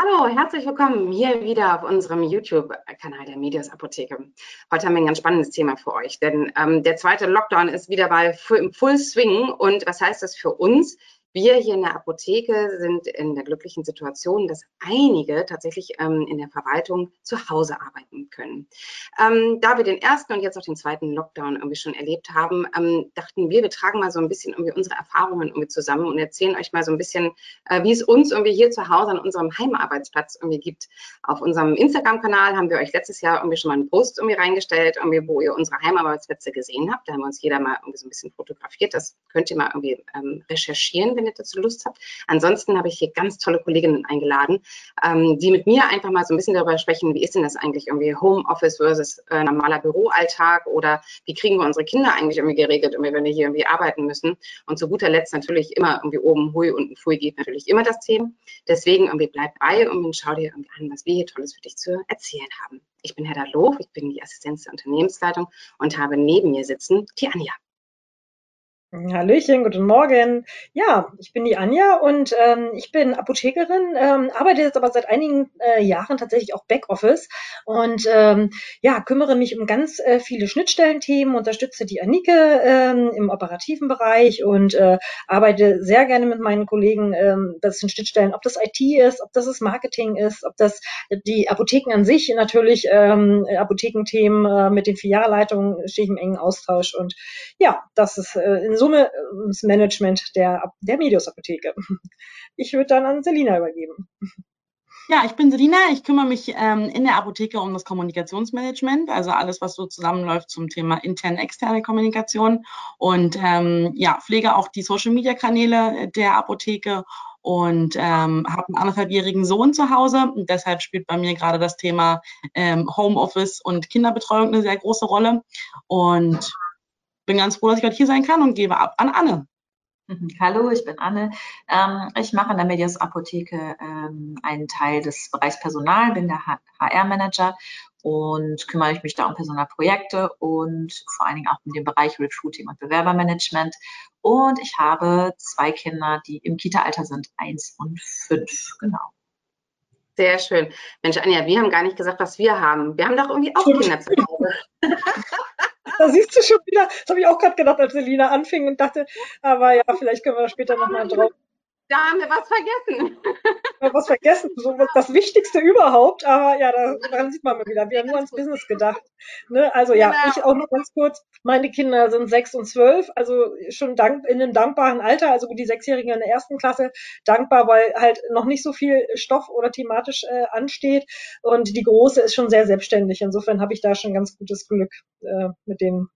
Hallo, herzlich willkommen hier wieder auf unserem YouTube-Kanal der Medias Apotheke. Heute haben wir ein ganz spannendes Thema für euch, denn ähm, der zweite Lockdown ist wieder bei im Full Swing. Und was heißt das für uns? Wir hier in der Apotheke sind in der glücklichen Situation, dass einige tatsächlich ähm, in der Verwaltung zu Hause arbeiten können. Ähm, da wir den ersten und jetzt auch den zweiten Lockdown irgendwie schon erlebt haben, ähm, dachten wir, wir tragen mal so ein bisschen irgendwie unsere Erfahrungen irgendwie zusammen und erzählen euch mal so ein bisschen, äh, wie es uns irgendwie hier zu Hause an unserem Heimarbeitsplatz irgendwie gibt. Auf unserem Instagram-Kanal haben wir euch letztes Jahr irgendwie schon mal einen Post irgendwie reingestellt, irgendwie, wo ihr unsere Heimarbeitsplätze gesehen habt. Da haben wir uns jeder mal irgendwie so ein bisschen fotografiert. Das könnt ihr mal irgendwie ähm, recherchieren, wenn ihr dazu Lust habt. Ansonsten habe ich hier ganz tolle Kolleginnen eingeladen, ähm, die mit mir einfach mal so ein bisschen darüber sprechen, wie ist denn das eigentlich irgendwie Homeoffice versus äh, normaler Büroalltag oder wie kriegen wir unsere Kinder eigentlich irgendwie geregelt, irgendwie, wenn wir hier irgendwie arbeiten müssen. Und zu guter Letzt natürlich immer irgendwie oben Hui und Pfui geht natürlich immer das Thema. Deswegen irgendwie bleib bei und schau dir irgendwie an, was wir hier Tolles für dich zu erzählen haben. Ich bin Hedda Loof, ich bin die Assistenz der Unternehmensleitung und habe neben mir sitzen die Anja. Hallöchen, guten Morgen. Ja, ich bin die Anja und ähm, ich bin Apothekerin, ähm, arbeite jetzt aber seit einigen äh, Jahren tatsächlich auch Backoffice und ähm, ja, kümmere mich um ganz äh, viele Schnittstellenthemen, unterstütze die Anike ähm, im operativen Bereich und äh, arbeite sehr gerne mit meinen Kollegen, ähm, das sind Schnittstellen, ob das IT ist, ob das das Marketing ist, ob das die Apotheken an sich natürlich, ähm, Apothekenthemen äh, mit den Filialleitungen stehe ich im engen Austausch und ja, das ist äh, Summe äh, das Management der, der Medios-Apotheke. Ich würde dann an Selina übergeben. Ja, ich bin Selina. Ich kümmere mich ähm, in der Apotheke um das Kommunikationsmanagement, also alles, was so zusammenläuft zum Thema interne, externe Kommunikation und ähm, ja, pflege auch die Social-Media-Kanäle der Apotheke und ähm, habe einen anderthalbjährigen Sohn zu Hause und deshalb spielt bei mir gerade das Thema ähm, Homeoffice und Kinderbetreuung eine sehr große Rolle und bin ganz froh, dass ich heute hier sein kann und gebe ab an Anne. Mhm. Hallo, ich bin Anne. Ähm, ich mache in der Medias Apotheke ähm, einen Teil des Bereichs Personal, bin der HR-Manager und kümmere mich da um Personalprojekte und vor allen Dingen auch um den Bereich Recruiting und Bewerbermanagement. Und ich habe zwei Kinder, die im Kita-Alter sind, eins und fünf, genau. Sehr schön. Mensch, Anja, wir haben gar nicht gesagt, was wir haben. Wir haben doch irgendwie auch Kinder zu Hause. da siehst du schon wieder, das habe ich auch gerade gedacht, als Selina anfing und dachte, aber ja, vielleicht können wir da später nochmal drauf da haben wir was vergessen. Haben was vergessen, so das Wichtigste überhaupt, aber ja, daran sieht man mal wieder, wir haben nur ans Business gedacht. Ne? Also ja, genau. ich auch noch ganz kurz, meine Kinder sind sechs und zwölf, also schon dank, in einem dankbaren Alter, also die Sechsjährigen in der ersten Klasse, dankbar, weil halt noch nicht so viel Stoff oder thematisch äh, ansteht und die Große ist schon sehr selbstständig, insofern habe ich da schon ganz gutes Glück äh, mit den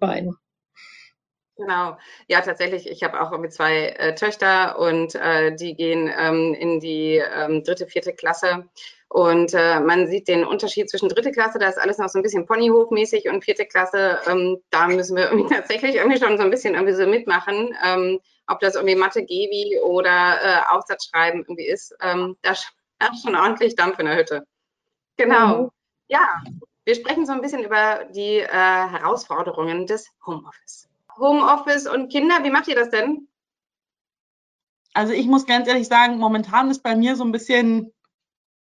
beiden. Genau, ja tatsächlich. Ich habe auch mit zwei äh, Töchter und äh, die gehen ähm, in die ähm, dritte, vierte Klasse. Und äh, man sieht den Unterschied zwischen dritte Klasse, da ist alles noch so ein bisschen Ponyhofmäßig und vierte Klasse, ähm, da müssen wir irgendwie tatsächlich irgendwie schon so ein bisschen irgendwie so mitmachen. Ähm, ob das irgendwie Mathe, Gewi oder äh, Aufsatzschreiben irgendwie ist, ähm, da ist schon ordentlich Dampf in der Hütte. Genau. Mhm. Ja, wir sprechen so ein bisschen über die äh, Herausforderungen des Homeoffice. Homeoffice und Kinder. Wie macht ihr das denn? Also ich muss ganz ehrlich sagen, momentan ist bei mir so ein bisschen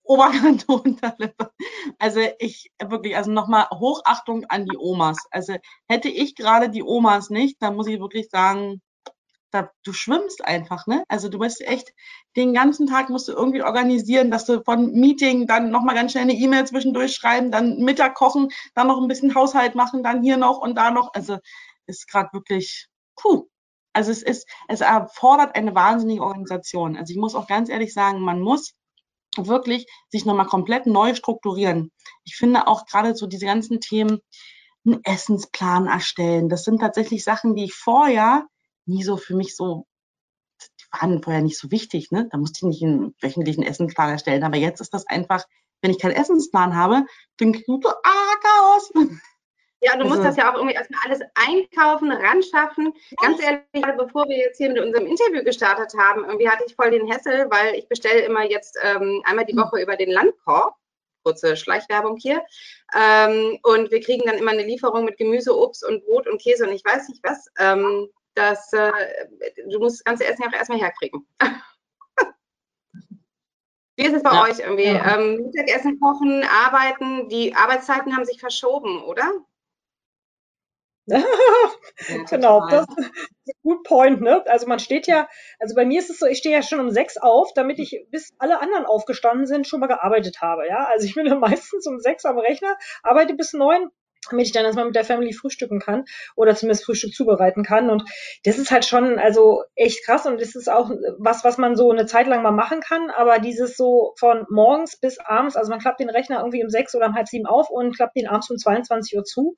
Oberkante, Unterlippe. Also ich wirklich, also nochmal Hochachtung an die Omas. Also hätte ich gerade die Omas nicht, dann muss ich wirklich sagen, da, du schwimmst einfach, ne? Also du bist echt, den ganzen Tag musst du irgendwie organisieren, dass du von Meeting dann nochmal ganz schnell eine E-Mail zwischendurch schreiben, dann Mittag kochen, dann noch ein bisschen Haushalt machen, dann hier noch und da noch. Also ist gerade wirklich, puh. Also es ist, es erfordert eine wahnsinnige Organisation. Also ich muss auch ganz ehrlich sagen, man muss wirklich sich nochmal komplett neu strukturieren. Ich finde auch gerade so diese ganzen Themen, einen Essensplan erstellen. Das sind tatsächlich Sachen, die ich vorher nie so für mich so, die waren vorher nicht so wichtig, ne? Da musste ich nicht einen wöchentlichen Essensplan erstellen. Aber jetzt ist das einfach, wenn ich keinen Essensplan habe, kriege ich so, ah, Chaos. Ja, du also, musst das ja auch irgendwie erstmal alles einkaufen, ranschaffen. Ganz ehrlich, bevor wir jetzt hier mit unserem Interview gestartet haben, irgendwie hatte ich voll den Hessel, weil ich bestelle immer jetzt ähm, einmal die hm. Woche über den Landkorb. Kurze Schleichwerbung hier. Ähm, und wir kriegen dann immer eine Lieferung mit Gemüse, Obst und Brot und Käse und ich weiß nicht was. Ähm, das, äh, du musst das ganze Essen ja auch erstmal herkriegen. Wie ist es bei ja. euch irgendwie? Ja. Ähm, Mittagessen, Kochen, Arbeiten, die Arbeitszeiten haben sich verschoben, oder? genau, das ist ein gut Point, ne? Also man steht ja, also bei mir ist es so, ich stehe ja schon um sechs auf, damit ich bis alle anderen aufgestanden sind, schon mal gearbeitet habe, ja. Also ich bin dann meistens um sechs am Rechner, arbeite bis neun, damit ich dann erstmal mit der Family frühstücken kann oder zumindest Frühstück zubereiten kann. Und das ist halt schon also echt krass und das ist auch was, was man so eine Zeit lang mal machen kann. Aber dieses so von morgens bis abends, also man klappt den Rechner irgendwie um sechs oder um halb sieben auf und klappt den abends um 22 Uhr zu.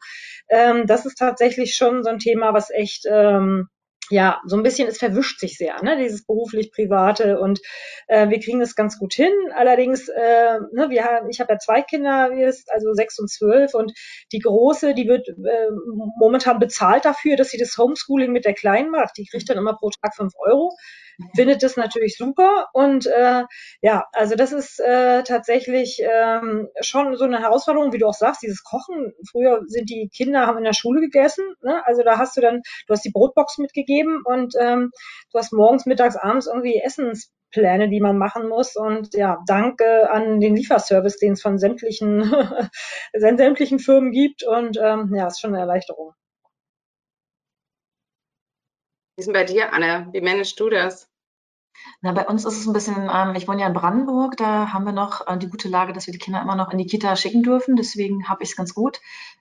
Ähm, das ist tatsächlich schon so ein Thema, was echt ähm, ja, so ein bisschen, es verwischt sich sehr, ne, dieses beruflich-private und äh, wir kriegen das ganz gut hin. Allerdings, äh, ne, wir haben, ich habe ja zwei Kinder, also sechs und zwölf und die große, die wird äh, momentan bezahlt dafür, dass sie das Homeschooling mit der Kleinen macht. Die kriegt dann immer pro Tag fünf Euro findet das natürlich super und äh, ja, also das ist äh, tatsächlich ähm, schon so eine Herausforderung, wie du auch sagst, dieses Kochen. Früher sind die Kinder haben in der Schule gegessen, ne? also da hast du dann, du hast die Brotbox mitgegeben und ähm, du hast morgens, mittags, abends irgendwie Essenspläne, die man machen muss und ja, danke an den Lieferservice, den es von sämtlichen sämtlichen Firmen gibt und ähm, ja, ist schon eine Erleichterung. Wie ist denn bei dir, Anne? Wie managst du das? Na, bei uns ist es ein bisschen, ähm, ich wohne ja in Brandenburg, da haben wir noch äh, die gute Lage, dass wir die Kinder immer noch in die Kita schicken dürfen. Deswegen habe ich es ganz gut.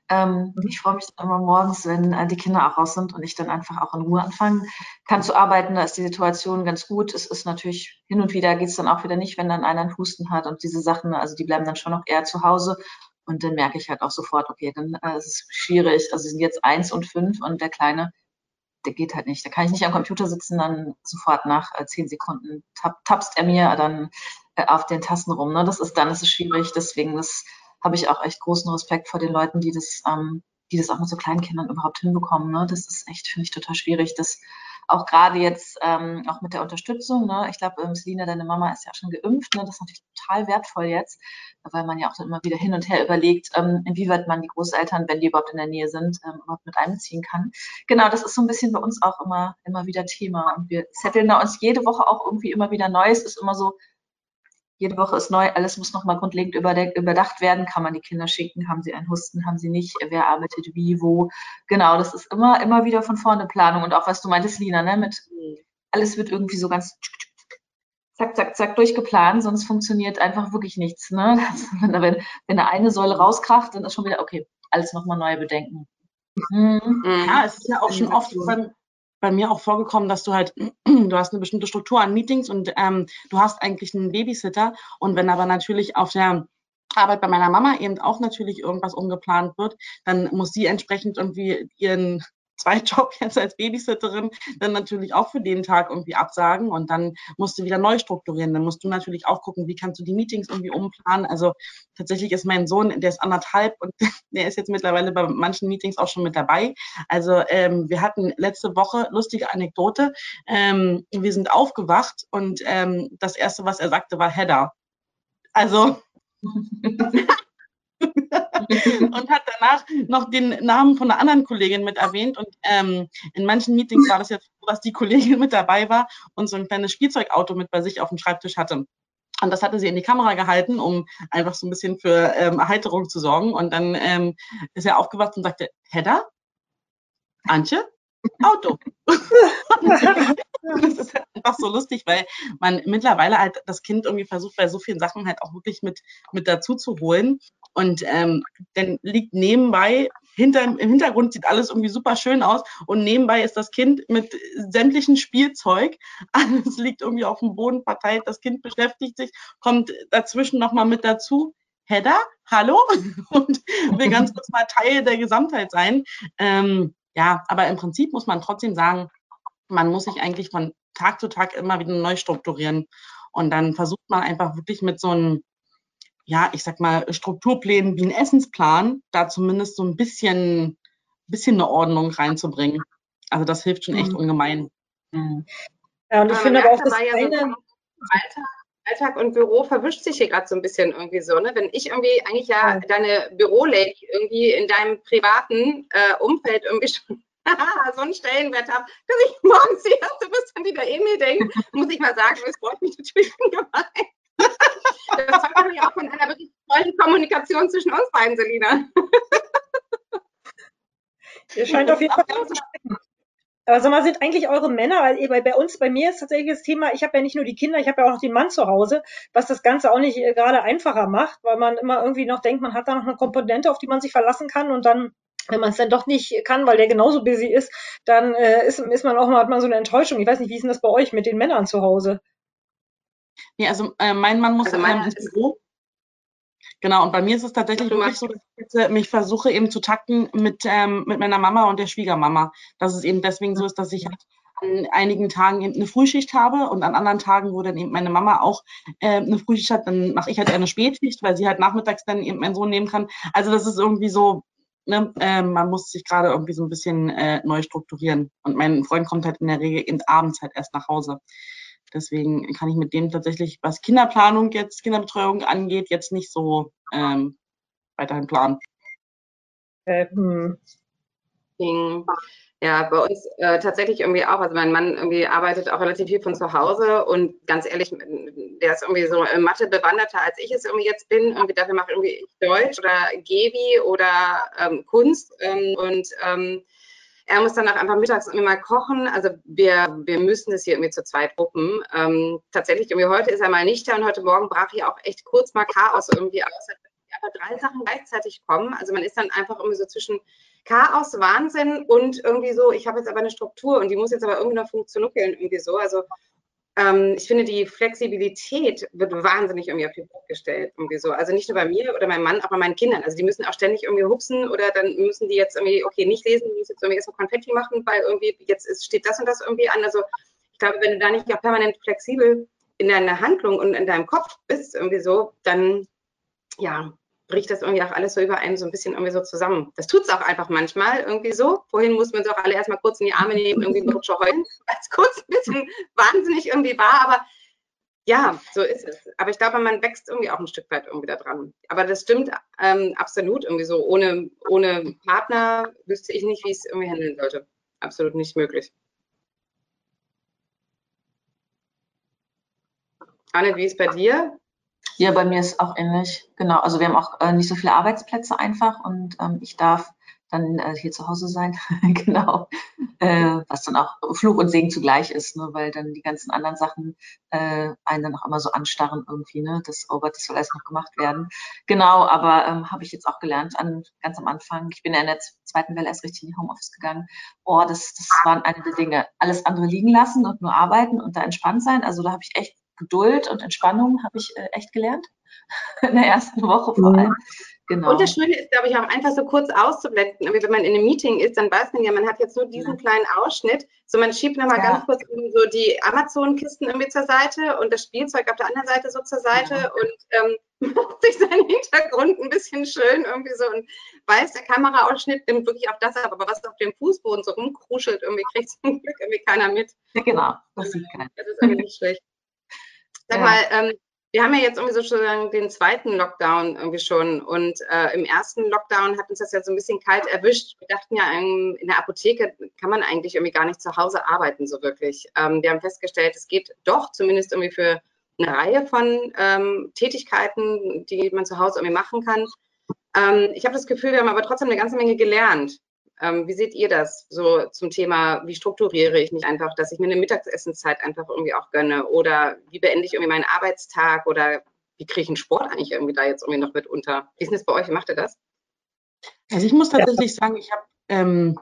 Ähm, mhm. Ich freue mich dann immer morgens, wenn äh, die Kinder auch raus sind und ich dann einfach auch in Ruhe anfangen kann zu arbeiten. Da ist die Situation ganz gut. Es ist natürlich hin und wieder geht es dann auch wieder nicht, wenn dann einer einen Husten hat und diese Sachen, also die bleiben dann schon noch eher zu Hause. Und dann merke ich halt auch sofort, okay, dann äh, ist es schwierig. Also sie sind jetzt eins und fünf und der Kleine der geht halt nicht. Da kann ich nicht am Computer sitzen, dann sofort nach äh, zehn Sekunden tap, tapst er mir dann äh, auf den Tasten rum. Ne? Das ist dann ist es schwierig. Deswegen das habe ich auch echt großen Respekt vor den Leuten, die das, ähm, die das auch mit so kleinen Kindern überhaupt hinbekommen. Ne? Das ist echt, finde ich, total schwierig, das auch gerade jetzt ähm, auch mit der Unterstützung. Ne? Ich glaube, ähm, Selina, deine Mama ist ja schon geimpft. Ne? Das ist natürlich total wertvoll jetzt, weil man ja auch dann immer wieder hin und her überlegt, ähm, inwieweit man die Großeltern, wenn die überhaupt in der Nähe sind, ähm, überhaupt mit einbeziehen kann. Genau, das ist so ein bisschen bei uns auch immer, immer wieder Thema. Und wir zetteln da uns jede Woche auch irgendwie immer wieder neu. Es ist immer so, jede Woche ist neu, alles muss nochmal grundlegend überdacht werden. Kann man die Kinder schicken? Haben sie einen Husten? Haben sie nicht? Wer arbeitet wie, wo? Genau, das ist immer, immer wieder von vorne Planung. Und auch was du meintest, Lina, ne, mit alles wird irgendwie so ganz zack, zack, zack durchgeplant, sonst funktioniert einfach wirklich nichts. Ne? wenn, wenn eine eine Säule rauskracht, dann ist schon wieder, okay, alles nochmal neu bedenken. Mhm. Ja, es ist ja auch schon oft beim, bei mir auch vorgekommen, dass du halt, du hast eine bestimmte Struktur an Meetings und ähm, du hast eigentlich einen Babysitter. Und wenn aber natürlich auf der Arbeit bei meiner Mama eben auch natürlich irgendwas umgeplant wird, dann muss sie entsprechend irgendwie ihren Zweitjob jetzt als Babysitterin dann natürlich auch für den Tag irgendwie absagen und dann musst du wieder neu strukturieren. Dann musst du natürlich auch gucken, wie kannst du die Meetings irgendwie umplanen. Also tatsächlich ist mein Sohn, der ist anderthalb und der ist jetzt mittlerweile bei manchen Meetings auch schon mit dabei. Also ähm, wir hatten letzte Woche lustige Anekdote. Ähm, wir sind aufgewacht und ähm, das erste, was er sagte, war Header. Also und hat danach noch den Namen von einer anderen Kollegin mit erwähnt. Und ähm, in manchen Meetings war das jetzt so, dass die Kollegin mit dabei war und so ein kleines Spielzeugauto mit bei sich auf dem Schreibtisch hatte. Und das hatte sie in die Kamera gehalten, um einfach so ein bisschen für ähm, Erheiterung zu sorgen. Und dann ähm, ist er aufgewacht und sagte, Hedda? Antje? Auto. das ist einfach so lustig, weil man mittlerweile halt das Kind irgendwie versucht, bei so vielen Sachen halt auch wirklich mit, mit dazu zu holen. Und ähm, dann liegt nebenbei, hinter, im Hintergrund sieht alles irgendwie super schön aus und nebenbei ist das Kind mit sämtlichen Spielzeug. Alles liegt irgendwie auf dem Boden verteilt. Das Kind beschäftigt sich, kommt dazwischen nochmal mit dazu. Hedda, hallo? Und will ganz kurz mal Teil der Gesamtheit sein. Ähm, ja, aber im Prinzip muss man trotzdem sagen, man muss sich eigentlich von Tag zu Tag immer wieder neu strukturieren. Und dann versucht man einfach wirklich mit so einem ja, ich sag mal, Strukturplänen wie ein Essensplan, da zumindest so ein bisschen, bisschen eine Ordnung reinzubringen. Also das hilft schon echt mhm. ungemein. Mhm. Ja, und ich finde aber auch das ja eine... Alltag, Alltag und Büro verwischt sich hier gerade so ein bisschen irgendwie so, ne? Wenn ich irgendwie eigentlich ja, ja. deine Bürolady irgendwie in deinem privaten äh, Umfeld irgendwie schon so einen Stellenwert habe, dass ich morgens sehe, du bist an die der Emil denken, muss ich mal sagen, das freut mich natürlich ungemein. Das zeugt ja auch von einer wirklich tollen Kommunikation zwischen uns beiden, Selina. Ihr scheint auf jeden Fall zu stimmen. Aber sag mal, sind eigentlich eure Männer, weil bei, bei uns, bei mir ist tatsächlich das Thema, ich habe ja nicht nur die Kinder, ich habe ja auch noch den Mann zu Hause, was das Ganze auch nicht äh, gerade einfacher macht, weil man immer irgendwie noch denkt, man hat da noch eine Komponente, auf die man sich verlassen kann und dann wenn man es dann doch nicht kann, weil der genauso busy ist, dann äh, ist, ist man auch mal, hat man so eine Enttäuschung. Ich weiß nicht, wie ist denn das bei euch mit den Männern zu Hause? Nee, also äh, mein Mann muss Also meiner ins Büro. Genau, und bei mir ist es tatsächlich wirklich so, dass ich äh, mich versuche eben zu takten mit, ähm, mit meiner Mama und der Schwiegermama. Dass es eben deswegen so ist, dass ich halt an einigen Tagen eben eine Frühschicht habe und an anderen Tagen, wo dann eben meine Mama auch äh, eine Frühschicht hat, dann mache ich halt eine Spätschicht, weil sie halt nachmittags dann eben meinen Sohn nehmen kann. Also das ist irgendwie so, ne, äh, man muss sich gerade irgendwie so ein bisschen äh, neu strukturieren. Und mein Freund kommt halt in der Regel eben abends halt erst nach Hause. Deswegen kann ich mit dem tatsächlich, was Kinderplanung jetzt, Kinderbetreuung angeht, jetzt nicht so ähm, weiterhin planen. Äh, hm. Ding. Ja, bei uns äh, tatsächlich irgendwie auch. Also mein Mann irgendwie arbeitet auch relativ viel von zu Hause und ganz ehrlich, der ist irgendwie so in Mathe bewanderter, als ich es irgendwie jetzt bin. Irgendwie dafür mache irgendwie ich Deutsch oder Gebi oder ähm, Kunst ähm, und ähm, er muss dann auch einfach mittags irgendwie mal kochen. Also wir, wir müssen das hier irgendwie zu zweit wuppen. Ähm, tatsächlich irgendwie heute ist er mal nicht da und heute Morgen brach hier auch echt kurz mal Chaos irgendwie aus. Aber drei Sachen gleichzeitig kommen. Also man ist dann einfach irgendwie so zwischen Chaos, Wahnsinn und irgendwie so, ich habe jetzt aber eine Struktur und die muss jetzt aber irgendwie noch funktionieren, irgendwie so. Also ähm, ich finde, die Flexibilität wird wahnsinnig irgendwie auf die Probe gestellt, irgendwie so. Also nicht nur bei mir oder meinem Mann, auch bei meinen Kindern. Also die müssen auch ständig irgendwie hupsen oder dann müssen die jetzt irgendwie, okay, nicht lesen, die müssen jetzt irgendwie erstmal Konfetti machen, weil irgendwie jetzt ist, steht das und das irgendwie an. Also ich glaube, wenn du da nicht auch permanent flexibel in deiner Handlung und in deinem Kopf bist, irgendwie so, dann ja, bricht das irgendwie auch alles so über einen so ein bisschen irgendwie so zusammen. Das tut es auch einfach manchmal irgendwie so. Vorhin mussten wir uns auch alle erstmal kurz in die Arme nehmen, irgendwie ein Rutscher heulen, weil es kurz ein bisschen wahnsinnig irgendwie war, aber ja, so ist es. Aber ich glaube, man wächst irgendwie auch ein Stück weit irgendwie da dran. Aber das stimmt ähm, absolut irgendwie so. Ohne, ohne Partner wüsste ich nicht, wie ich es irgendwie handeln sollte. Absolut nicht möglich. Anne, wie ist bei dir? Ja, bei mir ist auch ähnlich. Genau. Also wir haben auch äh, nicht so viele Arbeitsplätze einfach und ähm, ich darf dann äh, hier zu Hause sein. genau. Äh, was dann auch Fluch und Segen zugleich ist, ne? weil dann die ganzen anderen Sachen äh, einen dann auch immer so anstarren irgendwie, ne? Das, oh Gott, das soll alles noch gemacht werden. Genau, aber ähm, habe ich jetzt auch gelernt, an, ganz am Anfang. Ich bin ja in der zweiten Welle erst richtig in die Homeoffice gegangen. Oh, das, das waren eine der Dinge. Alles andere liegen lassen und nur arbeiten und da entspannt sein. Also da habe ich echt Geduld und Entspannung habe ich äh, echt gelernt. In der ersten Woche vor allem. Genau. Und das Schöne ist, glaube ich, auch einfach so kurz auszublenden. Wenn man in einem Meeting ist, dann weiß man ja, man hat jetzt nur diesen kleinen Ausschnitt. So, man schiebt nochmal Ja. ganz kurz so die Amazon-Kisten irgendwie zur Seite und das Spielzeug auf der anderen Seite so zur Seite Ja. und ähm, macht sich seinen Hintergrund ein bisschen schön irgendwie so und weiß, der Kameraausschnitt nimmt wirklich auf das ab, aber was auf dem Fußboden so rumkruschelt, irgendwie kriegt zum Glück irgendwie keiner mit. Ja, genau, das sieht keiner. Das ist irgendwie nicht schlecht. Sag Ja. mal, ähm, wir haben ja jetzt irgendwie so schon den zweiten Lockdown irgendwie schon und äh, im ersten Lockdown hat uns das ja so ein bisschen kalt erwischt. Wir dachten ja, ähm, in der Apotheke kann man eigentlich irgendwie gar nicht zu Hause arbeiten so wirklich. Ähm, wir haben festgestellt, es geht doch zumindest irgendwie für eine Reihe von ähm, Tätigkeiten, die man zu Hause irgendwie machen kann. Ähm, ich habe das Gefühl, wir haben aber trotzdem eine ganze Menge gelernt. Ähm, wie seht ihr das so zum Thema, wie strukturiere ich mich einfach, dass ich mir eine Mittagsessenszeit einfach irgendwie auch gönne? Oder wie beende ich irgendwie meinen Arbeitstag? Oder wie kriege ich einen Sport eigentlich irgendwie da jetzt irgendwie noch mit unter? Wie ist denn das bei euch? Wie macht ihr das? Also ich muss tatsächlich sagen, ich habe, ähm,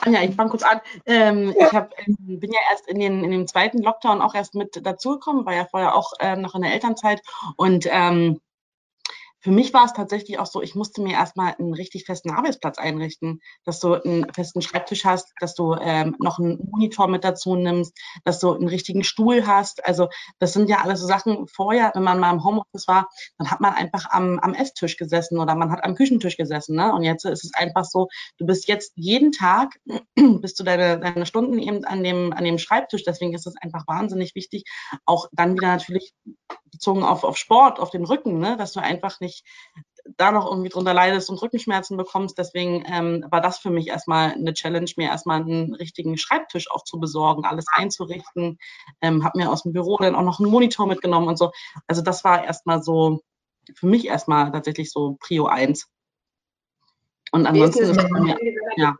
Anja, ich fange kurz an. Ähm, Ich hab, ähm, bin ja erst in den, in dem zweiten Lockdown auch erst mit dazugekommen, war ja vorher auch ähm, noch in der Elternzeit und ähm, für mich war es tatsächlich auch so, ich musste mir erstmal einen richtig festen Arbeitsplatz einrichten, dass du einen festen Schreibtisch hast, dass du ähm, noch einen Monitor mit dazu nimmst, dass du einen richtigen Stuhl hast. Also das sind ja alles so Sachen vorher, wenn man mal im Homeoffice war, dann hat man einfach am, am Esstisch gesessen oder man hat am Küchentisch gesessen. Ne? Und jetzt ist es einfach so, du bist jetzt jeden Tag, bist du deine, deine Stunden eben an dem, an dem Schreibtisch. Deswegen ist es einfach wahnsinnig wichtig, auch dann wieder natürlich bezogen auf, auf Sport, auf den Rücken, ne? dass du einfach nicht da noch irgendwie drunter leidest und Rückenschmerzen bekommst. Deswegen ähm, war das für mich erstmal eine Challenge, mir erstmal einen richtigen Schreibtisch auch zu besorgen, alles einzurichten. Ähm, habe mir aus dem Büro dann auch noch einen Monitor mitgenommen und so. Also das war erstmal so, für mich erstmal tatsächlich so Prio 1. Und ansonsten ist, ist mir, ja.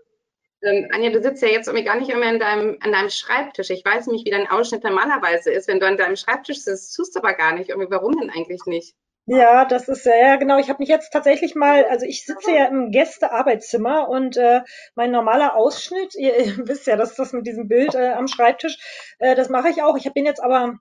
Ähm, Anja, du sitzt ja jetzt irgendwie gar nicht immer an deinem, an deinem Schreibtisch. Ich weiß nicht, wie dein Ausschnitt normalerweise ist. Wenn du an deinem Schreibtisch sitzt, tust du aber gar nicht. Irgendwie, warum denn eigentlich nicht? Ja, das ist ja, ja genau. Ich habe mich jetzt tatsächlich mal, also ich sitze ja im Gästearbeitszimmer und äh, mein normaler Ausschnitt, ihr, ihr wisst ja, dass das mit diesem Bild äh, am Schreibtisch, äh, das mache ich auch. Ich den jetzt aber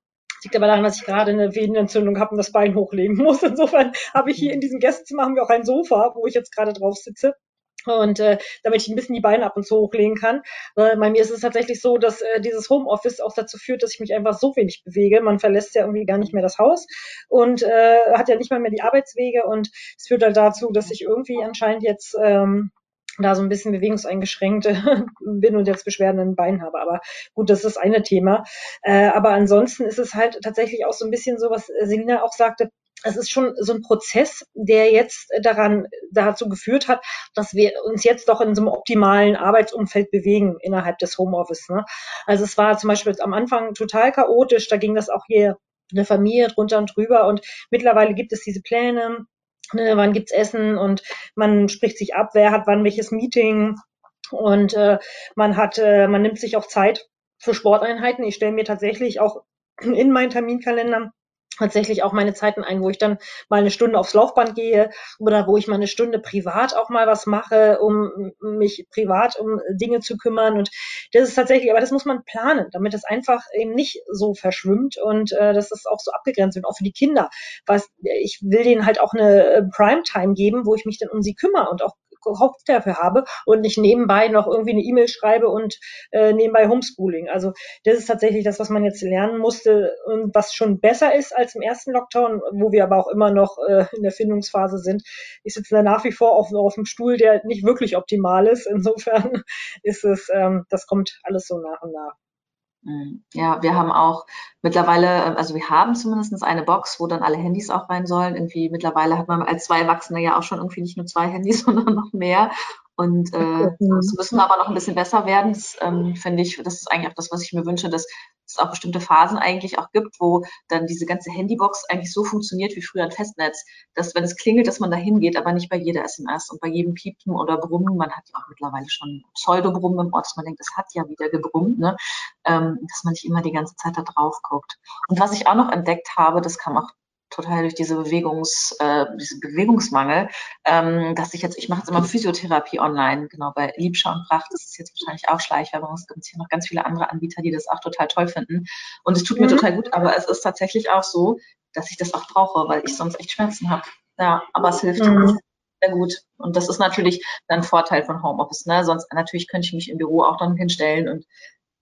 liegt aber daran, dass ich gerade eine Venenentzündung habe und das Bein hochlegen muss. Insofern habe ich hier in diesem Gästezimmer haben wir auch ein Sofa, wo ich jetzt gerade drauf sitze. Und äh, damit ich ein bisschen die Beine ab und zu hochlegen kann. Weil bei mir ist es tatsächlich so, dass äh, dieses Homeoffice auch dazu führt, dass ich mich einfach so wenig bewege. Man verlässt ja irgendwie gar nicht mehr das Haus und äh, hat ja nicht mal mehr die Arbeitswege. Und es führt halt dazu, dass ich irgendwie anscheinend jetzt ähm, da so ein bisschen bewegungseingeschränkt bin und jetzt Beschwerden in den Beinen habe. Aber gut, das ist das eine Thema. Äh, aber ansonsten ist es halt tatsächlich auch so ein bisschen so, was Selina auch sagte, es ist schon so ein Prozess, der jetzt daran dazu geführt hat, dass wir uns jetzt doch in so einem optimalen Arbeitsumfeld bewegen innerhalb des Homeoffice. Ne? Also es war zum Beispiel am Anfang total chaotisch, da ging das auch hier in der Familie drunter und drüber und mittlerweile gibt es diese Pläne, ne, wann gibt's Essen und man spricht sich ab, wer hat wann welches Meeting und äh, man hat, äh, man nimmt sich auch Zeit für Sporteinheiten. Ich stelle mir tatsächlich auch in meinen Terminkalender tatsächlich auch meine Zeiten ein, wo ich dann mal eine Stunde aufs Laufband gehe oder wo ich mal eine Stunde privat auch mal was mache, um mich privat um Dinge zu kümmern. Und das ist tatsächlich, aber das muss man planen, damit es einfach eben nicht so verschwimmt und äh, dass es auch so abgegrenzt wird, auch für die Kinder. Was ich will denen halt auch eine äh, Primetime geben, wo ich mich dann um sie kümmere und auch Kopf dafür habe und nicht nebenbei noch irgendwie eine E-Mail schreibe und äh, nebenbei Homeschooling. Also das ist tatsächlich das, was man jetzt lernen musste und was schon besser ist als im ersten Lockdown, wo wir aber auch immer noch äh, in der Findungsphase sind. Ich sitze da nach wie vor auf, auf einem Stuhl, der nicht wirklich optimal ist. Insofern ist es, ähm, das kommt alles so nach und nach. Mhm. Ja, wir haben auch mittlerweile, also wir haben zumindest eine Box, wo dann alle Handys auch rein sollen. Irgendwie mittlerweile hat man als zwei Erwachsene ja auch schon irgendwie nicht nur zwei Handys, sondern noch mehr. Und äh, das müssen wir aber noch ein bisschen besser werden. Das ähm, finde ich, das ist eigentlich auch das, was ich mir wünsche, dass es auch bestimmte Phasen eigentlich auch gibt, wo dann diese ganze Handybox eigentlich so funktioniert wie früher ein Festnetz, dass wenn es klingelt, dass man da hingeht, aber nicht bei jeder SMS und bei jedem Piepen oder Brummen. Man hat ja auch mittlerweile schon Pseudo-Brummen im Ort, dass man denkt, das hat ja wieder gebrummt, ne? ähm, dass man nicht immer die ganze Zeit da drauf guckt. Und was ich auch noch entdeckt habe, das kam auch total durch diese Bewegungs, äh, diese Bewegungsmangel, ähm, dass ich jetzt, ich mache jetzt immer Physiotherapie online, genau, bei Liebscher und Pracht ist es jetzt wahrscheinlich auch Schleichwerbung. Es gibt hier noch ganz viele andere Anbieter, die das auch total toll finden. Und es tut mir mhm. total gut, aber es ist tatsächlich auch so, dass ich das auch brauche, weil ich sonst echt Schmerzen habe. Ja, aber es hilft mhm. sehr gut. Und das ist natürlich ein Vorteil von Homeoffice. Ne? Sonst natürlich könnte ich mich im Büro auch dann hinstellen und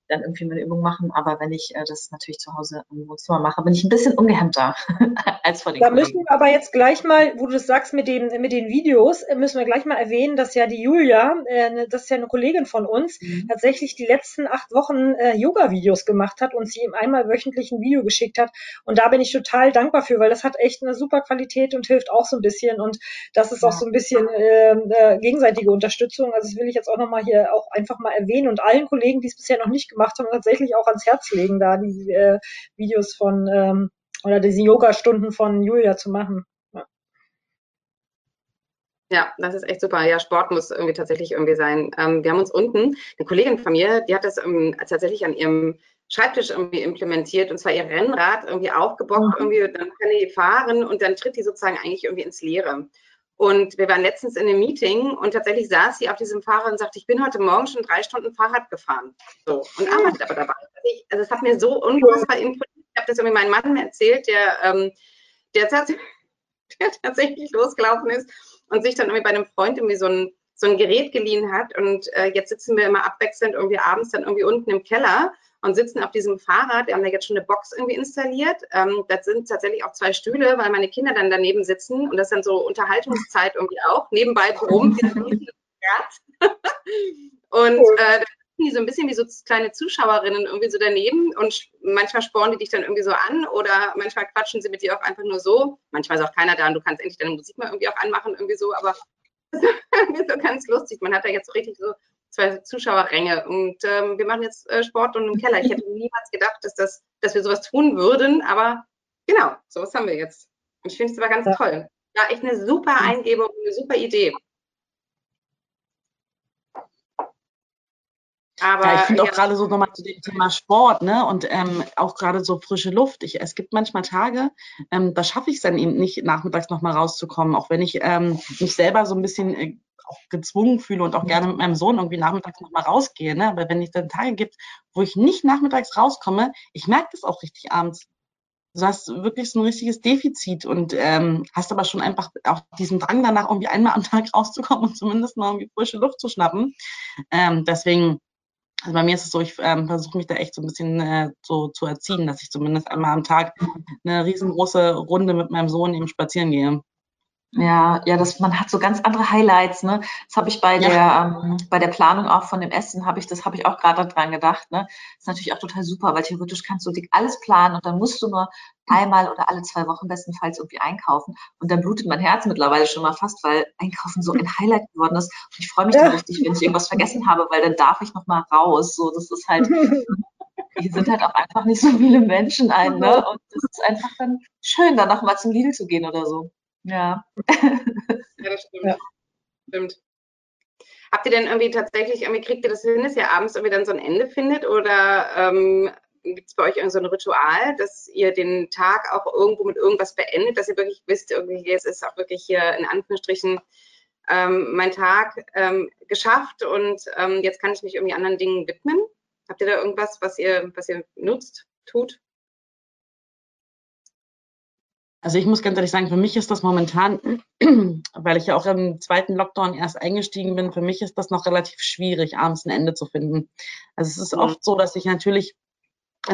dann irgendwie meine Übung machen. Aber wenn ich äh, das natürlich zu Hause im Wohnzimmer mache, bin ich ein bisschen ungehemmter als vor den Da müssen wir aber jetzt gleich mal, wo du das sagst mit, dem, mit den Videos, äh, müssen wir gleich mal erwähnen, dass ja die Julia, äh, ne, das ist ja eine Kollegin von uns, mhm. tatsächlich die letzten acht Wochen äh, Yoga-Videos gemacht hat und sie ihm einmal wöchentlich ein Video geschickt hat. Und da bin ich total dankbar für, weil das hat echt eine super Qualität und hilft auch so ein bisschen. Und das ist ja. auch so ein bisschen äh, äh, gegenseitige Unterstützung. Also das will ich jetzt auch nochmal hier auch einfach mal erwähnen und allen Kollegen, die es bisher noch nicht gemacht gemacht haben, tatsächlich auch ans Herz legen, da die äh, Videos von ähm, oder diese Yoga-Stunden von Julia zu machen. Ja. Ja, das ist echt super. Ja, Sport muss irgendwie tatsächlich irgendwie sein. Ähm, wir haben uns unten, eine Kollegin von mir, die hat das ähm, tatsächlich an ihrem Schreibtisch irgendwie implementiert und zwar ihr Rennrad irgendwie aufgebockt, mhm. irgendwie, dann kann die fahren und dann tritt die sozusagen eigentlich irgendwie ins Leere. Und wir waren letztens in einem Meeting und tatsächlich saß sie auf diesem Fahrrad und sagte, ich bin heute Morgen schon drei Stunden Fahrrad gefahren. So, und arbeitet aber dabei. Also es hat mir so unfassbar imponiert. Ich habe das irgendwie meinem Mann erzählt, der, ähm, der, tatsächlich, der tatsächlich losgelaufen ist und sich dann irgendwie bei einem Freund irgendwie so ein, so ein Gerät geliehen hat. Und äh, jetzt sitzen wir immer abwechselnd irgendwie abends dann irgendwie unten im Keller und sitzen auf diesem Fahrrad. Wir haben da jetzt schon eine Box irgendwie installiert. Ähm, das sind tatsächlich auch zwei Stühle, weil meine Kinder dann daneben sitzen und das ist dann so Unterhaltungszeit irgendwie auch. Nebenbei brummt und äh, die so ein bisschen wie so kleine Zuschauerinnen irgendwie so daneben und manchmal spornen die dich dann irgendwie so an oder manchmal quatschen sie mit dir auch einfach nur so. Manchmal ist auch keiner da und du kannst endlich deine Musik mal irgendwie auch anmachen, irgendwie so, aber das ist so ganz lustig. Man hat da jetzt so richtig so zwei Zuschauerränge und ähm, wir machen jetzt äh, Sport und im Keller. Ich hätte niemals gedacht, dass, das, dass wir sowas tun würden, aber genau, sowas haben wir jetzt. Und ich finde es aber ganz ja. toll. Ja, echt eine super Eingebung, eine super Idee. Aber, ja, ich finde ja. auch gerade so nochmal zu dem Thema Sport, ne? Und ähm, auch gerade so frische Luft. Ich, es gibt manchmal Tage, ähm, da schaffe ich es dann eben nicht, nachmittags nochmal rauszukommen, auch wenn ich ähm, mich selber so ein bisschen äh, auch gezwungen fühle und auch gerne mit meinem Sohn irgendwie nachmittags nochmal rausgehe. Ne? Aber wenn es dann Tage gibt, wo ich nicht nachmittags rauskomme, ich merke das auch richtig abends. Du hast wirklich so ein richtiges Defizit und ähm, hast aber schon einfach auch diesen Drang danach, irgendwie einmal am Tag rauszukommen und zumindest mal irgendwie frische Luft zu schnappen. Ähm, deswegen also bei mir ist es so, ich ähm, versuche mich da echt so ein bisschen äh, so zu erziehen, dass ich zumindest einmal am Tag eine riesengroße Runde mit meinem Sohn eben spazieren gehe. Ja, ja, das, man hat so ganz andere Highlights, ne? Das habe ich bei ja. der ähm, bei der Planung auch von dem Essen habe ich das habe ich auch gerade dran gedacht, ne? Das ist natürlich auch total super, weil theoretisch kannst du alles planen und dann musst du nur einmal oder alle zwei Wochen bestenfalls irgendwie einkaufen und dann blutet mein Herz mittlerweile schon mal fast, weil Einkaufen so ein Highlight geworden ist. Und ich freue mich dann richtig, wenn ich irgendwas vergessen habe, weil dann darf ich noch mal raus. So, das ist halt hier sind halt auch einfach nicht so viele Menschen ein, ne? Und das ist einfach dann schön, dann noch mal zum Lidl zu gehen oder so. Ja. ja, das stimmt. Ja. Stimmt. Habt ihr denn irgendwie tatsächlich, irgendwie kriegt ihr das hin, dass ihr abends irgendwie dann so ein Ende findet oder ähm, gibt es bei euch irgendwie so ein Ritual, dass ihr den Tag auch irgendwo mit irgendwas beendet, dass ihr wirklich wisst, irgendwie jetzt ist auch wirklich hier in Anführungsstrichen ähm, mein Tag ähm, geschafft und ähm, jetzt kann ich mich irgendwie anderen Dingen widmen? Habt ihr da irgendwas, was ihr, was ihr nutzt, tut? Also ich muss ganz ehrlich sagen, für mich ist das momentan, weil ich ja auch im zweiten Lockdown erst eingestiegen bin, für mich ist das noch relativ schwierig, abends ein Ende zu finden. Also es ist oft so, dass ich natürlich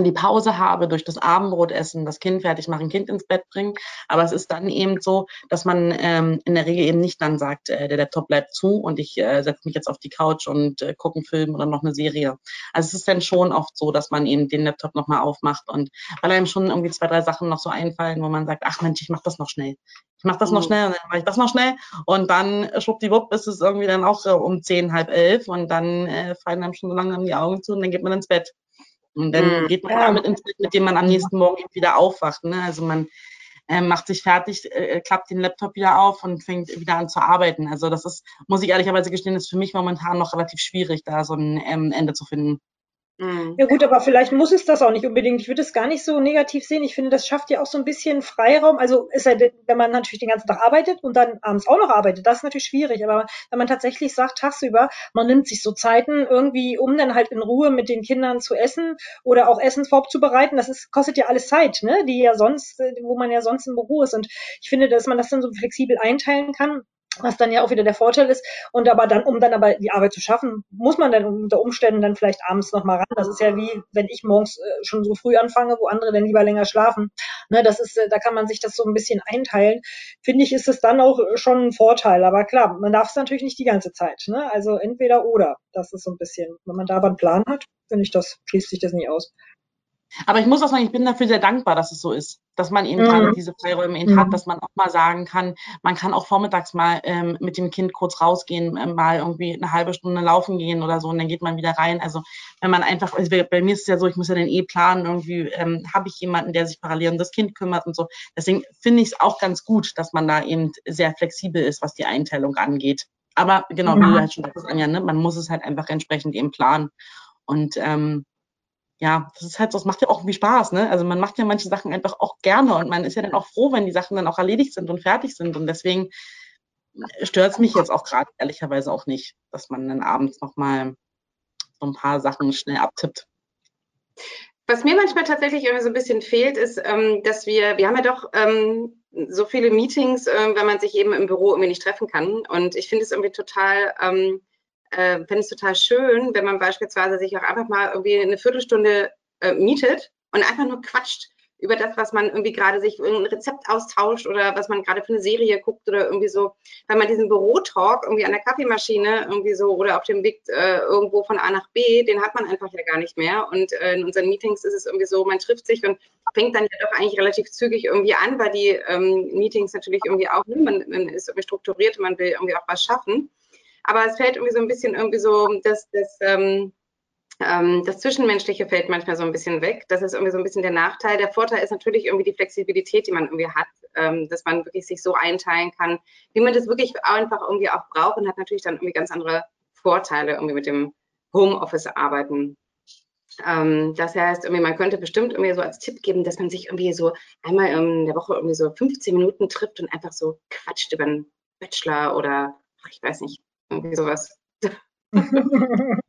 die Pause habe durch das Abendbrot essen, das Kind fertig machen, Kind ins Bett bringen. Aber es ist dann eben so, dass man ähm, in der Regel eben nicht dann sagt, äh, der Laptop bleibt zu und ich äh, setze mich jetzt auf die Couch und äh, gucke einen Film oder noch eine Serie. Also es ist dann schon oft so, dass man eben den Laptop nochmal aufmacht und weil einem schon irgendwie zwei, drei Sachen noch so einfallen, wo man sagt, ach Mensch, ich mach das noch schnell. Ich mach das mhm. noch schnell und dann mache ich das noch schnell und dann schwuppdiwupp ist es irgendwie dann auch äh, um zehn, halb elf und dann äh, fallen einem schon so langsam die Augen zu und dann geht man ins Bett. Und dann mhm. geht man damit ins Bett, mit dem man am nächsten Morgen wieder aufwacht. Ne? Also man äh, macht sich fertig, äh, klappt den Laptop wieder auf und fängt wieder an zu arbeiten. Also das ist, muss ich ehrlicherweise gestehen, ist für mich momentan noch relativ schwierig, da so ein ähm, Ende zu finden. Mhm. Ja gut, aber vielleicht muss es das auch nicht unbedingt. Ich würde es gar nicht so negativ sehen. Ich finde, das schafft ja auch so ein bisschen Freiraum. Also ist ja, wenn man natürlich den ganzen Tag arbeitet und dann abends auch noch arbeitet, das ist natürlich schwierig. Aber wenn man tatsächlich sagt, tagsüber, man nimmt sich so Zeiten irgendwie, um dann halt in Ruhe mit den Kindern zu essen oder auch Essen vorzubereiten, das ist, kostet ja alles Zeit, ne? Die ja sonst, wo man ja sonst im Büro ist. Und ich finde, dass man das dann so flexibel einteilen kann was dann ja auch wieder der Vorteil ist. Und aber dann, um dann aber die Arbeit zu schaffen, muss man dann unter Umständen dann vielleicht abends nochmal ran. Das ist ja wie, wenn ich morgens äh, schon so früh anfange, wo andere dann lieber länger schlafen. Ne, das ist, äh, da kann man sich das so ein bisschen einteilen. Finde ich, ist es dann auch schon ein Vorteil. Aber klar, man darf es natürlich nicht die ganze Zeit. Ne? Also entweder oder. Das ist so ein bisschen, wenn man da aber einen Plan hat, finde ich, das schließt sich das nie aus. Aber ich muss auch sagen, ich bin dafür sehr dankbar, dass es so ist, dass man eben mhm. gerade diese Freiräume eben mhm. hat, dass man auch mal sagen kann, man kann auch vormittags mal ähm, mit dem Kind kurz rausgehen, äh, mal irgendwie eine halbe Stunde laufen gehen oder so und dann geht man wieder rein. Also wenn man einfach, also bei mir ist es ja so, ich muss ja den eh planen, irgendwie ähm, habe ich jemanden, der sich parallel um das Kind kümmert und so. Deswegen finde ich es auch ganz gut, dass man da eben sehr flexibel ist, was die Einteilung angeht. Aber genau, mhm. wie du halt schon sagst, Anja, ne, man muss es halt einfach entsprechend eben planen. Und ähm, ja, das ist halt so, es macht ja auch irgendwie Spaß, ne? Also man macht ja manche Sachen einfach auch gerne und man ist ja dann auch froh, wenn die Sachen dann auch erledigt sind und fertig sind. Und deswegen stört es mich jetzt auch gerade ehrlicherweise auch nicht, dass man dann abends nochmal so ein paar Sachen schnell abtippt. Was mir manchmal tatsächlich irgendwie so ein bisschen fehlt, ist, ähm, dass wir, wir haben ja doch ähm, so viele Meetings, äh, wenn man sich eben im Büro irgendwie nicht treffen kann. Und ich finde es irgendwie total ähm, äh, finde es total schön, wenn man beispielsweise sich auch einfach mal irgendwie eine Viertelstunde äh, mietet und einfach nur quatscht über das, was man irgendwie gerade sich irgendein Rezept austauscht oder was man gerade für eine Serie guckt oder irgendwie so, weil man diesen Bürotalk irgendwie an der Kaffeemaschine irgendwie so oder auf dem Weg äh, irgendwo von A nach B, den hat man einfach ja gar nicht mehr. Und äh, in unseren Meetings ist es irgendwie so, man trifft sich und fängt dann ja doch eigentlich relativ zügig irgendwie an, weil die ähm, Meetings natürlich irgendwie auch, ne, man, man ist irgendwie strukturiert, man will irgendwie auch was schaffen. Aber es fällt irgendwie so ein bisschen irgendwie so, dass das, ähm, ähm, das Zwischenmenschliche fällt manchmal so ein bisschen weg. Das ist irgendwie so ein bisschen der Nachteil. Der Vorteil ist natürlich irgendwie die Flexibilität, die man irgendwie hat, ähm, dass man wirklich sich so einteilen kann, wie man das wirklich einfach irgendwie auch braucht und hat natürlich dann irgendwie ganz andere Vorteile irgendwie mit dem Homeoffice-Arbeiten. Ähm, das heißt, irgendwie, man könnte bestimmt irgendwie so als Tipp geben, dass man sich irgendwie so einmal in der Woche irgendwie so 15 Minuten trifft und einfach so quatscht über einen Bachelor oder ich weiß nicht, irgendwie sowas. da reichen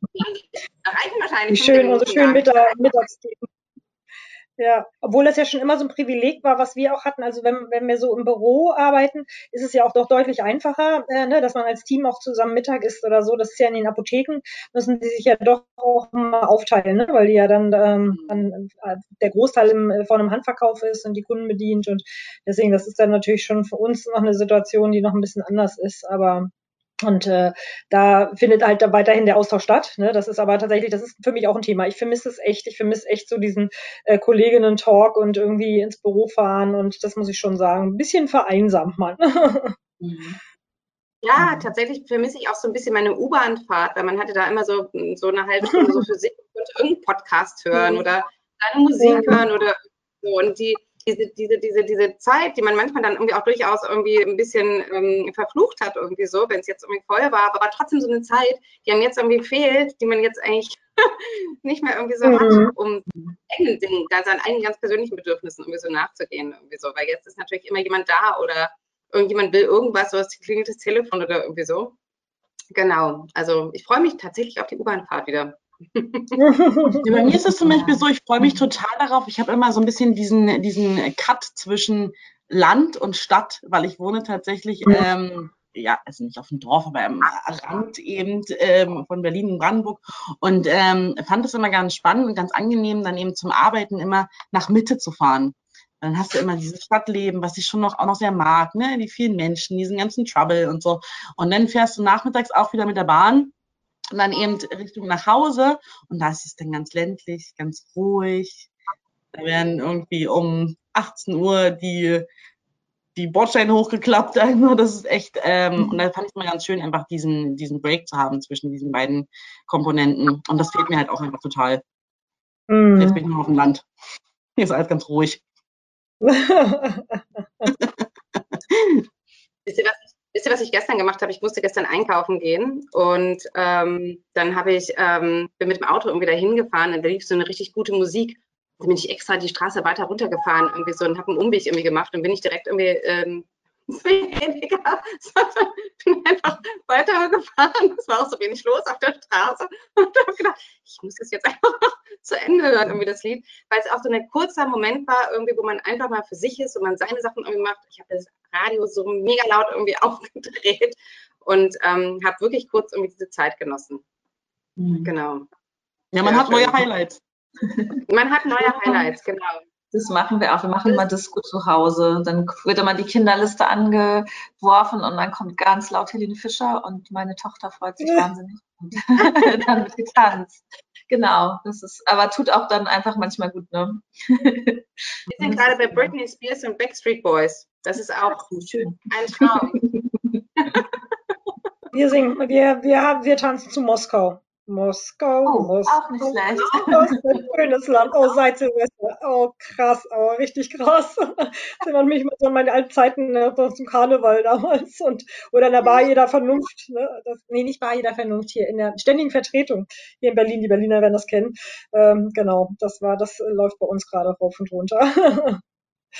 wahrscheinlich. Wie schön, also schön Mittag, Mittagsteam. Ja, obwohl das ja schon immer so ein Privileg war, was wir auch hatten. Also wenn, wenn wir so im Büro arbeiten, ist es ja auch doch deutlich einfacher, äh, ne, dass man als Team auch zusammen Mittag isst oder so. Das ist ja in den Apotheken, müssen die sich ja doch auch mal aufteilen, ne, weil die ja dann, ähm, dann äh, der Großteil im, äh, von einem Handverkauf ist und die Kunden bedient. Und deswegen, das ist dann natürlich schon für uns noch eine Situation, die noch ein bisschen anders ist. Aber und äh, da findet halt weiterhin der Austausch statt. Ne? Das ist aber tatsächlich, das ist für mich auch ein Thema. Ich vermisse es echt. Ich vermisse echt so diesen äh, Kolleginnen-Talk und irgendwie ins Büro fahren. Und das muss ich schon sagen, ein bisschen vereinsamt man. Mhm. Ja, tatsächlich vermisse ich auch so ein bisschen meine U-Bahn-Fahrt, weil man hatte da immer so, so eine halbe Stunde so für sich und irgendeinen Podcast hören mhm. oder eine Musik hören oder so. Und die, diese, diese, diese, diese Zeit, die man manchmal dann irgendwie auch durchaus irgendwie ein bisschen ähm, verflucht hat, irgendwie so, wenn es jetzt irgendwie voll war, aber war trotzdem so eine Zeit, die einem jetzt irgendwie fehlt, die man jetzt eigentlich nicht mehr irgendwie so mhm. hat, um engen Dingen, da seinen eigenen ganz persönlichen Bedürfnissen irgendwie so nachzugehen, irgendwie so, weil jetzt ist natürlich immer jemand da oder irgendjemand will irgendwas, so es klingelt das Telefon oder irgendwie so. Genau, also ich freue mich tatsächlich auf die U-Bahn-Fahrt wieder. Bei mir ist es zum Beispiel so, ich freue mich total darauf. Ich habe immer so ein bisschen diesen, diesen Cut zwischen Land und Stadt, weil ich wohne tatsächlich, ähm, ja, also nicht auf dem Dorf, aber am Rand eben ähm, von Berlin und Brandenburg und ähm, fand es immer ganz spannend und ganz angenehm, dann eben zum Arbeiten immer nach Mitte zu fahren. Dann hast du immer dieses Stadtleben, was ich schon noch auch noch sehr mag, ne? Die vielen Menschen, diesen ganzen Trouble und so. Und dann fährst du nachmittags auch wieder mit der Bahn und dann eben Richtung nach Hause und da ist es dann ganz ländlich, ganz ruhig. Da werden irgendwie um 18 Uhr die, die Bordsteine hochgeklappt. Also das ist echt, ähm, und da fand ich es mal ganz schön, einfach diesen, diesen Break zu haben zwischen diesen beiden Komponenten. Und das fehlt mir halt auch einfach total. Mhm. Jetzt bin ich nur auf dem Land. Hier ist alles ganz ruhig. Wisst ihr, was Wisst ihr, was ich gestern gemacht habe? Ich musste gestern einkaufen gehen und ähm, dann habe ich, ähm, bin mit dem Auto irgendwie da hingefahren und da lief so eine richtig gute Musik. Dann bin ich extra die Straße weiter runtergefahren irgendwie so und habe einen Umweg irgendwie gemacht und bin ich direkt irgendwie ähm, weniger, sondern bin einfach weitergefahren. Es war auch so wenig los auf der Straße. Und habe gedacht, ich muss das jetzt einfach zu Ende hören, irgendwie das Lied, weil es auch so ein kurzer Moment war, irgendwie, wo man einfach mal für sich ist und man seine Sachen irgendwie macht. Ich habe das Radio so mega laut irgendwie aufgedreht und ähm, habe wirklich kurz irgendwie diese Zeit genossen. Mhm. Genau. Ja, man ja, hat neue Highlights. Man hat neue Highlights, genau. Das machen wir auch. Wir machen mal Disco zu Hause. Dann wird immer die Kinderliste angeworfen und dann kommt ganz laut Helene Fischer und meine Tochter freut sich wahnsinnig. Und dann wird getanzt. Genau, das ist, aber tut auch dann einfach manchmal gut, ne? Wir sind gerade bei Britney Spears und Backstreet Boys. Das ist auch schön. ein Traum. Wir singen, wir, wir, wir tanzen zu Moskau. Moskau, oh, Moskau. Auch nicht schlecht. Ein schönes Land. Oh, seit Silvester. Oh, krass, aber oh, richtig krass. Das erinnert mich so an meine alten Zeiten ne, zum Karneval damals. Und, oder in der Bar jeder Vernunft. Ne? Das, nee, nicht Bar jeder Vernunft hier, in der ständigen Vertretung hier in Berlin. Die Berliner werden das kennen. Ähm, genau, das war, das läuft bei uns gerade rauf und runter.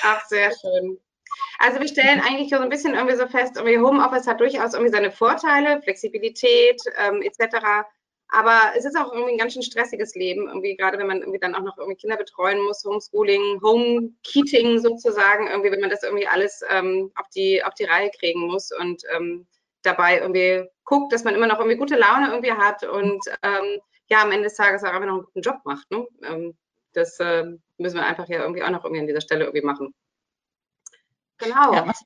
Ach, sehr schön. Also wir stellen eigentlich so ein bisschen irgendwie so fest, irgendwie Homeoffice hat durchaus irgendwie seine Vorteile, Flexibilität ähm, etc. Aber es ist auch irgendwie ein ganz schön stressiges Leben, irgendwie gerade wenn man irgendwie dann auch noch irgendwie Kinder betreuen muss, Homeschooling, Homekeating sozusagen, irgendwie, wenn man das irgendwie alles ähm, auf, die, auf die Reihe kriegen muss und ähm, dabei irgendwie guckt, dass man immer noch irgendwie gute Laune irgendwie hat und ähm, ja, am Ende des Tages auch einfach noch einen guten Job macht. Ne? Ähm, Das äh, müssen wir einfach ja irgendwie auch noch irgendwie an dieser Stelle irgendwie machen. Genau. Ja, was,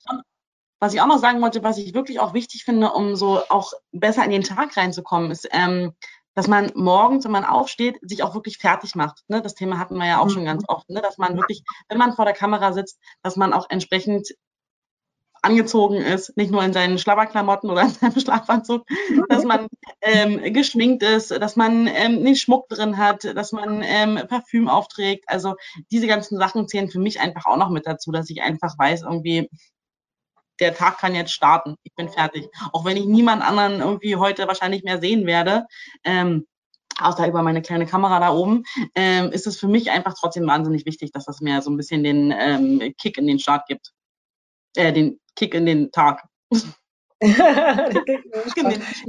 was, ich auch noch sagen wollte, was ich wirklich auch wichtig finde, um so auch besser in den Tag reinzukommen, ist, ähm, dass man morgens, wenn man aufsteht, sich auch wirklich fertig macht. Ne? Das Thema hatten wir ja auch mhm. schon ganz oft, ne? dass man wirklich, wenn man vor der Kamera sitzt, dass man auch entsprechend angezogen ist, nicht nur in seinen Schlabberklamotten oder in seinem Schlafanzug, dass man ähm, geschminkt ist, dass man ähm, nicht Schmuck drin hat, dass man ähm, Parfüm aufträgt. Also diese ganzen Sachen zählen für mich einfach auch noch mit dazu, dass ich einfach weiß, irgendwie, der Tag kann jetzt starten. Ich bin fertig. Auch wenn ich niemand anderen irgendwie heute wahrscheinlich mehr sehen werde. Ähm, außer über meine kleine Kamera da oben, ähm, ist es für mich einfach trotzdem wahnsinnig wichtig, dass das mir so ein bisschen den ähm, Kick in den Start gibt. Äh, den Kick in den Tag. ja,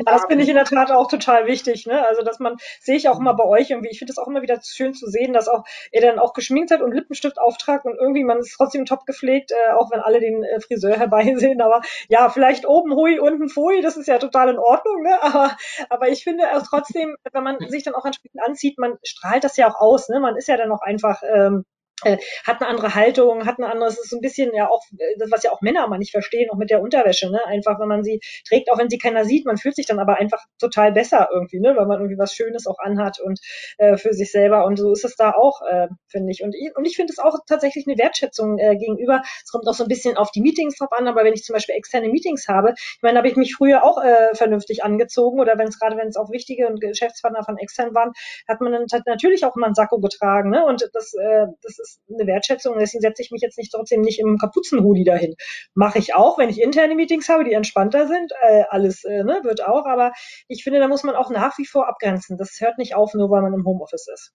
das finde ich in der Tat auch total wichtig. Ne? Also, dass man, sehe ich auch immer bei euch irgendwie, ich finde es auch immer wieder schön zu sehen, dass auch ihr dann auch geschminkt seid und Lippenstift auftragt und irgendwie man ist trotzdem top gepflegt, äh, auch wenn alle den äh, Friseur herbeisehen. Aber ja, vielleicht oben hui, unten fui, das ist ja total in Ordnung. Ne? Aber, aber ich finde auch trotzdem, wenn man sich dann auch entsprechend anzieht, man strahlt das ja auch aus. Ne? Man ist ja dann auch einfach ähm, äh, hat eine andere Haltung, hat eine andere, es ist so ein bisschen ja auch, äh, das, was ja auch Männer mal nicht verstehen, auch mit der Unterwäsche, ne? Einfach, wenn man sie trägt, auch wenn sie keiner sieht, man fühlt sich dann aber einfach total besser irgendwie, ne? Weil man irgendwie was Schönes auch anhat und äh, für sich selber. Und so ist es da auch, äh, finde ich. Und, und ich finde es auch tatsächlich eine Wertschätzung äh, gegenüber. Es kommt auch so ein bisschen auf die Meetings drauf an, aber wenn ich zum Beispiel externe Meetings habe, ich meine, habe ich mich früher auch äh, vernünftig angezogen oder wenn es gerade, wenn es auch wichtige und Geschäftspartner von extern waren, hat man dann natürlich auch mal einen Sakko getragen, ne? Und das, äh, das ist eine Wertschätzung. Deswegen setze ich mich jetzt nicht trotzdem nicht im Kapuzenhoodie dahin. Mache ich auch, wenn ich interne Meetings habe, die entspannter sind. Äh, alles äh, ne, wird auch. Aber ich finde, da muss man auch nach wie vor abgrenzen. Das hört nicht auf, nur weil man im Homeoffice ist.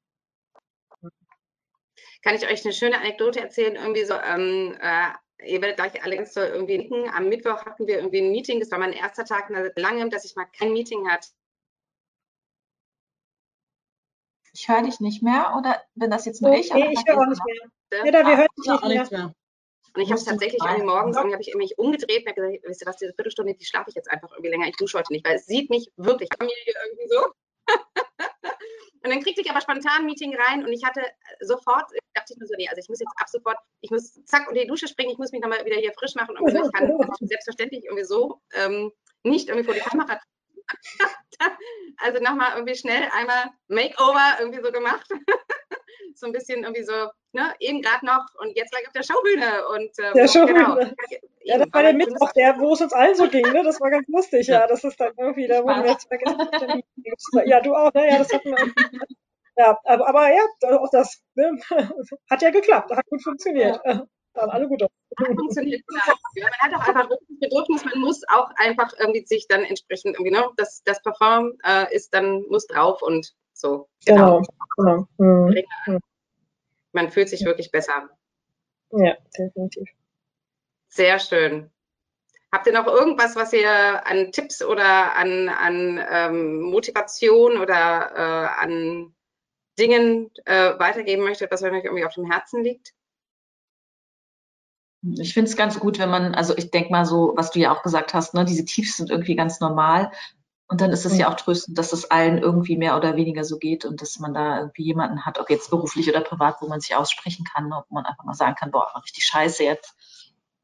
Kann ich euch eine schöne Anekdote erzählen? Irgendwie so, ähm, äh, ihr werdet gleich alle ganz toll irgendwie nicken. Am Mittwoch hatten wir irgendwie ein Meeting. Das war mein erster Tag nach langem, dass ich mal kein Meeting hatte Ich höre dich nicht mehr oder bin das jetzt nur ich? Nee, ich höre auch nicht mehr. Ja, da, wir ah, hören dich nicht mehr. Und ich habe es tatsächlich irgendwie morgens irgendwie habe ich mich umgedreht und habe gesagt, wisst ihr was, diese Viertelstunde, die schlafe ich jetzt einfach irgendwie länger. Ich dusche heute nicht, weil es sieht mich wirklich Familie irgendwie so. und dann kriegte ich aber spontan ein Meeting rein und ich hatte sofort, dachte ich mir so, nee, also ich muss jetzt ab sofort, ich muss zack unter die Dusche springen, ich muss mich nochmal wieder hier frisch machen und ich kann selbstverständlich irgendwie so ähm, nicht irgendwie vor die Kamera also nochmal irgendwie schnell einmal Makeover irgendwie so gemacht. so ein bisschen irgendwie so, ne, eben gerade noch und jetzt gleich auf der Showbühne. Und, ähm, der Showbühne. Genau. Ja, das war der Mittwoch, der, wo es uns allen so ging, ne? Das war ganz lustig, ja. Das ist dann irgendwie, da wurden wir jetzt vergessen. Ja, du auch, ne? Ja, das hatten wir. Ja, aber, aber ja, auch das ne? hat ja geklappt, hat gut funktioniert. Ja. Haben alle gut funktioniert. man hat auch einfach das Bedürfnis, man muss auch einfach irgendwie sich dann entsprechend irgendwie, ne, das, das Perform äh, ist dann, muss drauf und so. Genau. genau. Mhm. Man fühlt sich wirklich besser. Ja, definitiv. Sehr schön. Habt ihr noch irgendwas, was ihr an Tipps oder an, an ähm, Motivation oder äh, an Dingen äh, weitergeben möchtet, was euch irgendwie auf dem Herzen liegt? Ich finde es ganz gut, wenn man, also ich denke mal so, was du ja auch gesagt hast, ne, diese Tiefs sind irgendwie ganz normal. Und dann ist es ja auch tröstend, dass es allen irgendwie mehr oder weniger so geht und dass man da irgendwie jemanden hat, ob jetzt beruflich oder privat, wo man sich aussprechen kann, ob man einfach mal sagen kann, boah, richtig scheiße jetzt.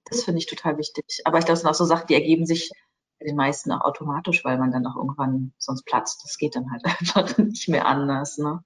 Das finde ich total wichtig. Aber ich glaube, es sind auch so Sachen, die ergeben sich bei den meisten auch automatisch, weil man dann auch irgendwann sonst platzt. Das geht dann halt einfach nicht mehr anders. Ne?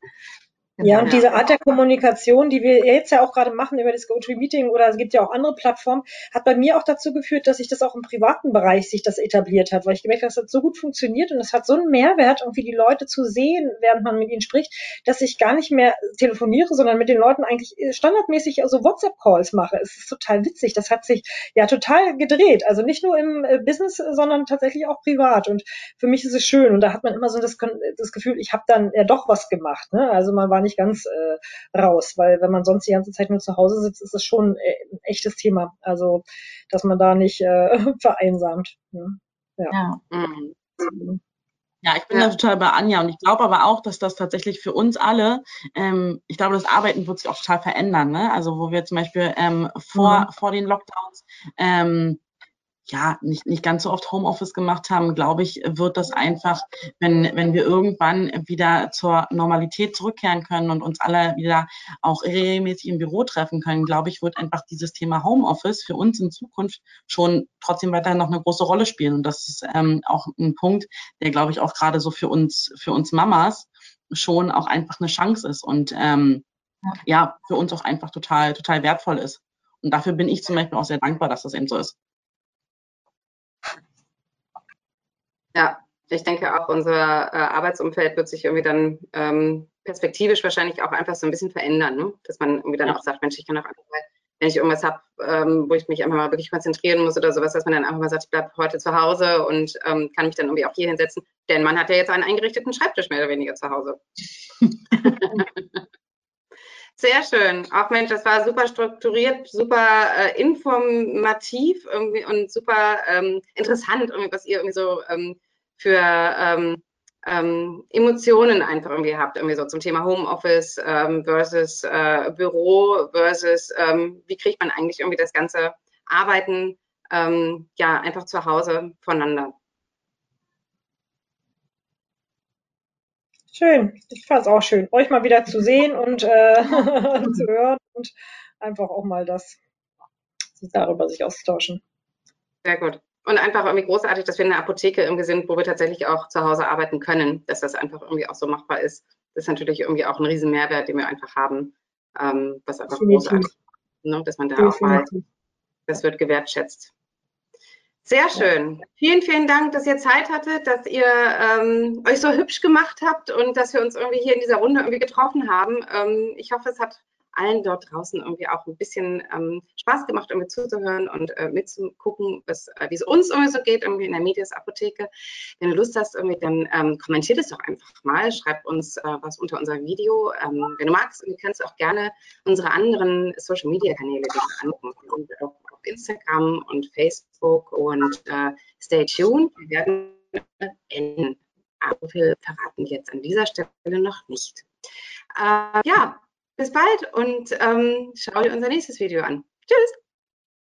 Ja, und diese Art der Kommunikation, die wir jetzt ja auch gerade machen über das GoToMeeting oder es gibt ja auch andere Plattformen, hat bei mir auch dazu geführt, dass sich das auch im privaten Bereich sich das etabliert hat, weil ich gemerkt habe, das hat so gut funktioniert und es hat so einen Mehrwert, irgendwie die Leute zu sehen, während man mit ihnen spricht, dass ich gar nicht mehr telefoniere, sondern mit den Leuten eigentlich standardmäßig also WhatsApp-Calls mache. Es ist total witzig. Das hat sich ja total gedreht. Also nicht nur im äh, Business, sondern tatsächlich auch privat. Und für mich ist es schön. Und da hat man immer so das, das Gefühl, ich habe dann ja doch was gemacht. Ne? Also man war nicht ganz äh, raus, weil wenn man sonst die ganze Zeit nur zu Hause sitzt, ist es schon äh, ein echtes Thema. Also, dass man da nicht äh, vereinsamt. Ne? Ja. Ja. Mhm. Ja, ich bin ja. da total bei Anja und ich glaube aber auch, dass das tatsächlich für uns alle, ähm, ich glaube, das Arbeiten wird sich auch total verändern. Ne? Also wo wir zum Beispiel ähm, vor, mhm. vor den Lockdowns ähm, ja, nicht, nicht ganz so oft Homeoffice gemacht haben, glaube ich, wird das einfach, wenn, wenn wir irgendwann wieder zur Normalität zurückkehren können und uns alle wieder auch regelmäßig im Büro treffen können, glaube ich, wird einfach dieses Thema Homeoffice für uns in Zukunft schon trotzdem weiterhin noch eine große Rolle spielen. Und das ist ähm, auch ein Punkt, der, glaube ich, auch gerade so für uns, für uns Mamas schon auch einfach eine Chance ist und ähm, ja, für uns auch einfach total, total wertvoll ist. Und dafür bin ich zum Beispiel auch sehr dankbar, dass das eben so ist. Ja, ich denke auch, unser äh, Arbeitsumfeld wird sich irgendwie dann ähm, perspektivisch wahrscheinlich auch einfach so ein bisschen verändern, ne? dass man irgendwie dann ja. auch sagt, Mensch, ich kann auch einfach mal, wenn ich irgendwas habe, ähm, wo ich mich einfach mal wirklich konzentrieren muss oder sowas, dass man dann einfach mal sagt, ich bleibe heute zu Hause und ähm, kann mich dann irgendwie auch hier hinsetzen. Denn man hat ja jetzt einen eingerichteten Schreibtisch mehr oder weniger zu Hause. Sehr schön. Auch Mensch, das war super strukturiert, super äh, informativ irgendwie und super ähm, interessant, irgendwie, was ihr irgendwie so ähm, für ähm, ähm, Emotionen einfach irgendwie habt, irgendwie so zum Thema Homeoffice ähm, versus äh, Büro versus ähm, wie kriegt man eigentlich irgendwie das ganze Arbeiten ähm, ja einfach zu Hause voneinander. Schön, ich fand es auch schön, euch mal wieder zu sehen und äh, zu hören und einfach auch mal das darüber sich auszutauschen. Sehr gut. Und einfach irgendwie großartig, dass wir in der Apotheke irgendwie sind, wo wir tatsächlich auch zu Hause arbeiten können, dass das einfach irgendwie auch so machbar ist. Das ist natürlich irgendwie auch ein riesen Mehrwert, den wir einfach haben, ähm, was einfach großartig ist, ne? dass man da auch mal, das wird gewertschätzt. Sehr schön. Vielen, vielen Dank, dass ihr Zeit hattet, dass ihr ähm, euch so hübsch gemacht habt und dass wir uns irgendwie hier in dieser Runde irgendwie getroffen haben. Ähm, ich hoffe, es hat allen dort draußen irgendwie auch ein bisschen ähm, Spaß gemacht, irgendwie zuzuhören und äh, mitzugucken, äh, wie es uns irgendwie so geht, irgendwie in der Medias Apotheke. Wenn du Lust hast, irgendwie, dann ähm, kommentiert es doch einfach mal, schreib uns äh, was unter unser Video. Ähm, wenn du magst, kannst du auch gerne unsere anderen Social Media Kanäle angucken. Auf, Instagram und Facebook und äh, stay tuned. Wir werden enden. Aber wir verraten jetzt an dieser Stelle noch nicht. Äh, ja, bis bald und ähm, schau dir unser nächstes Video an. Tschüss!